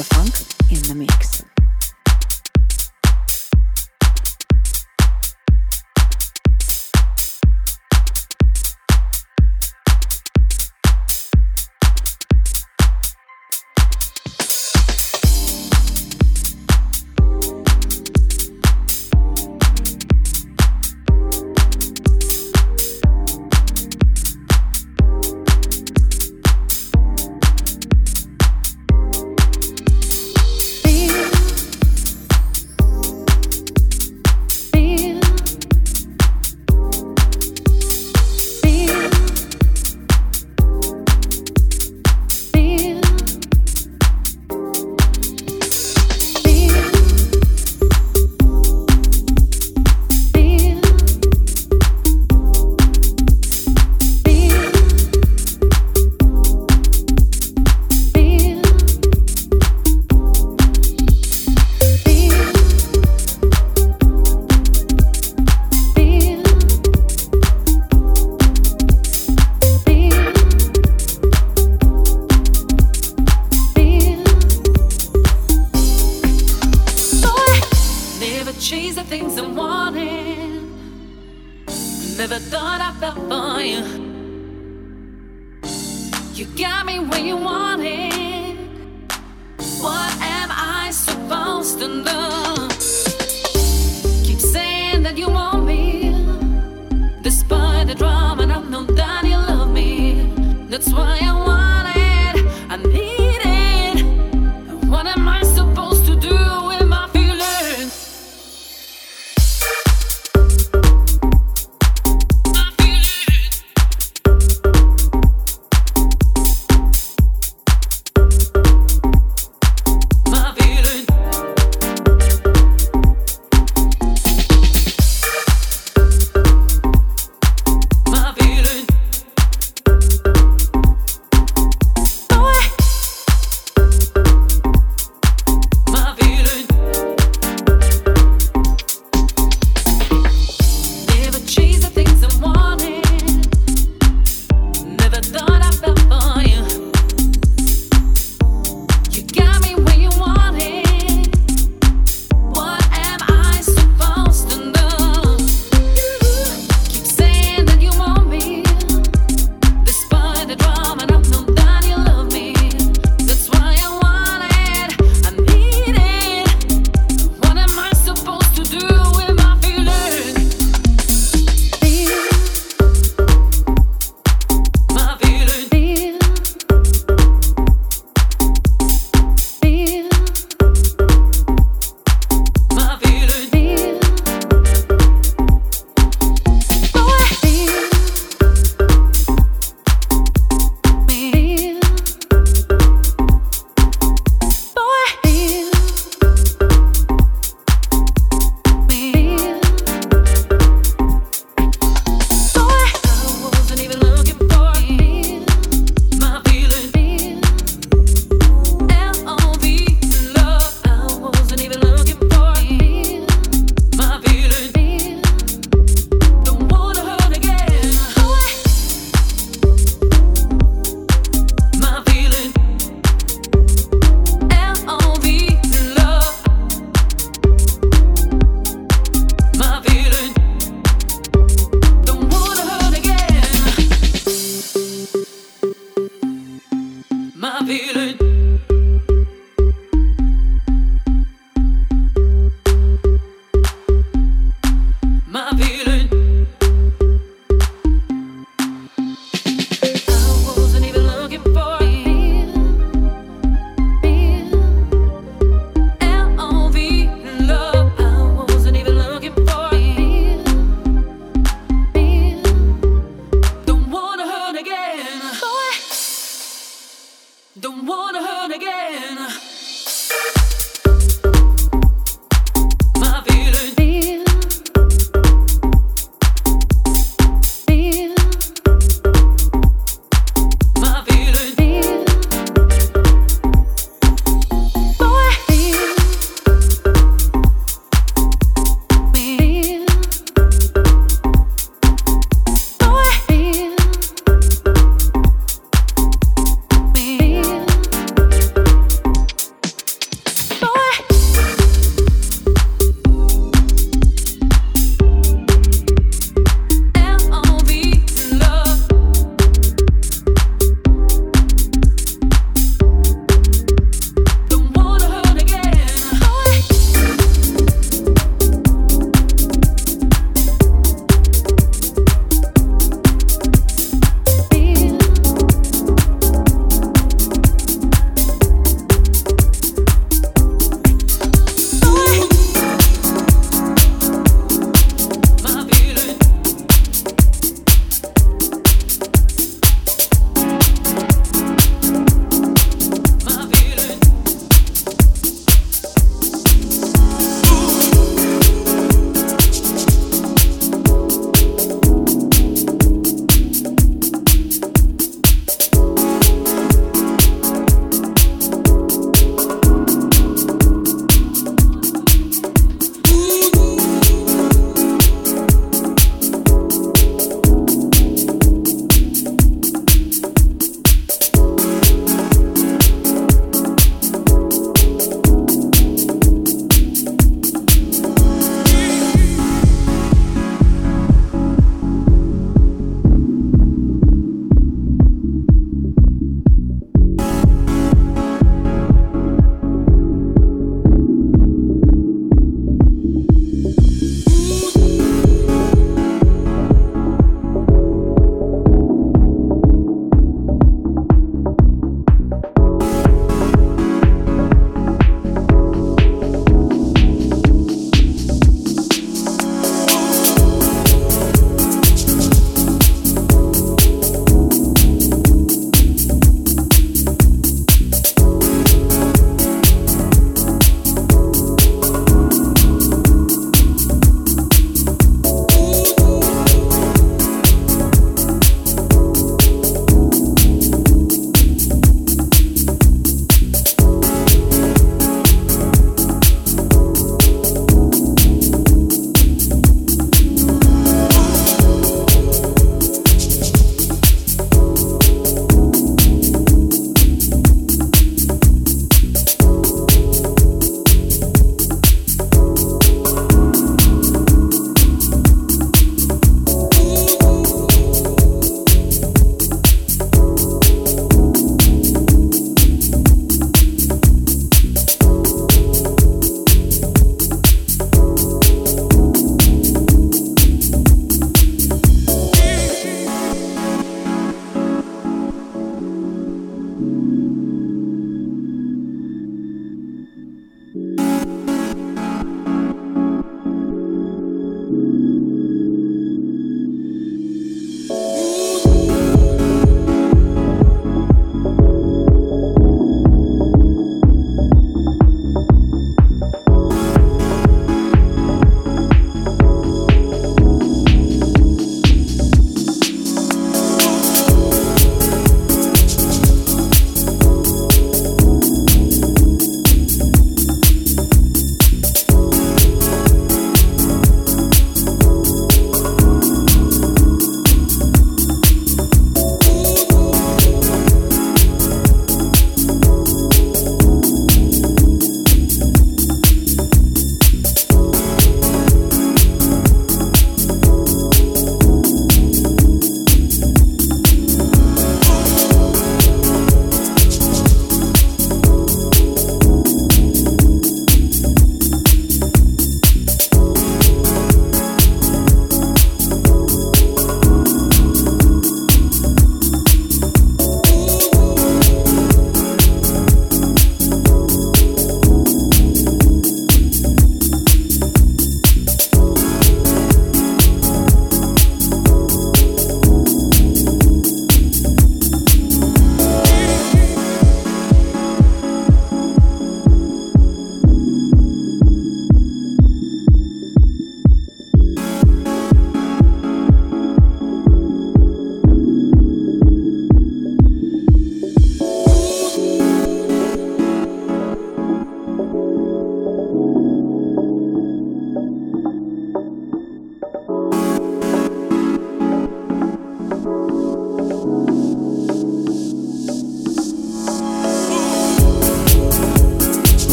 the funk in the mix.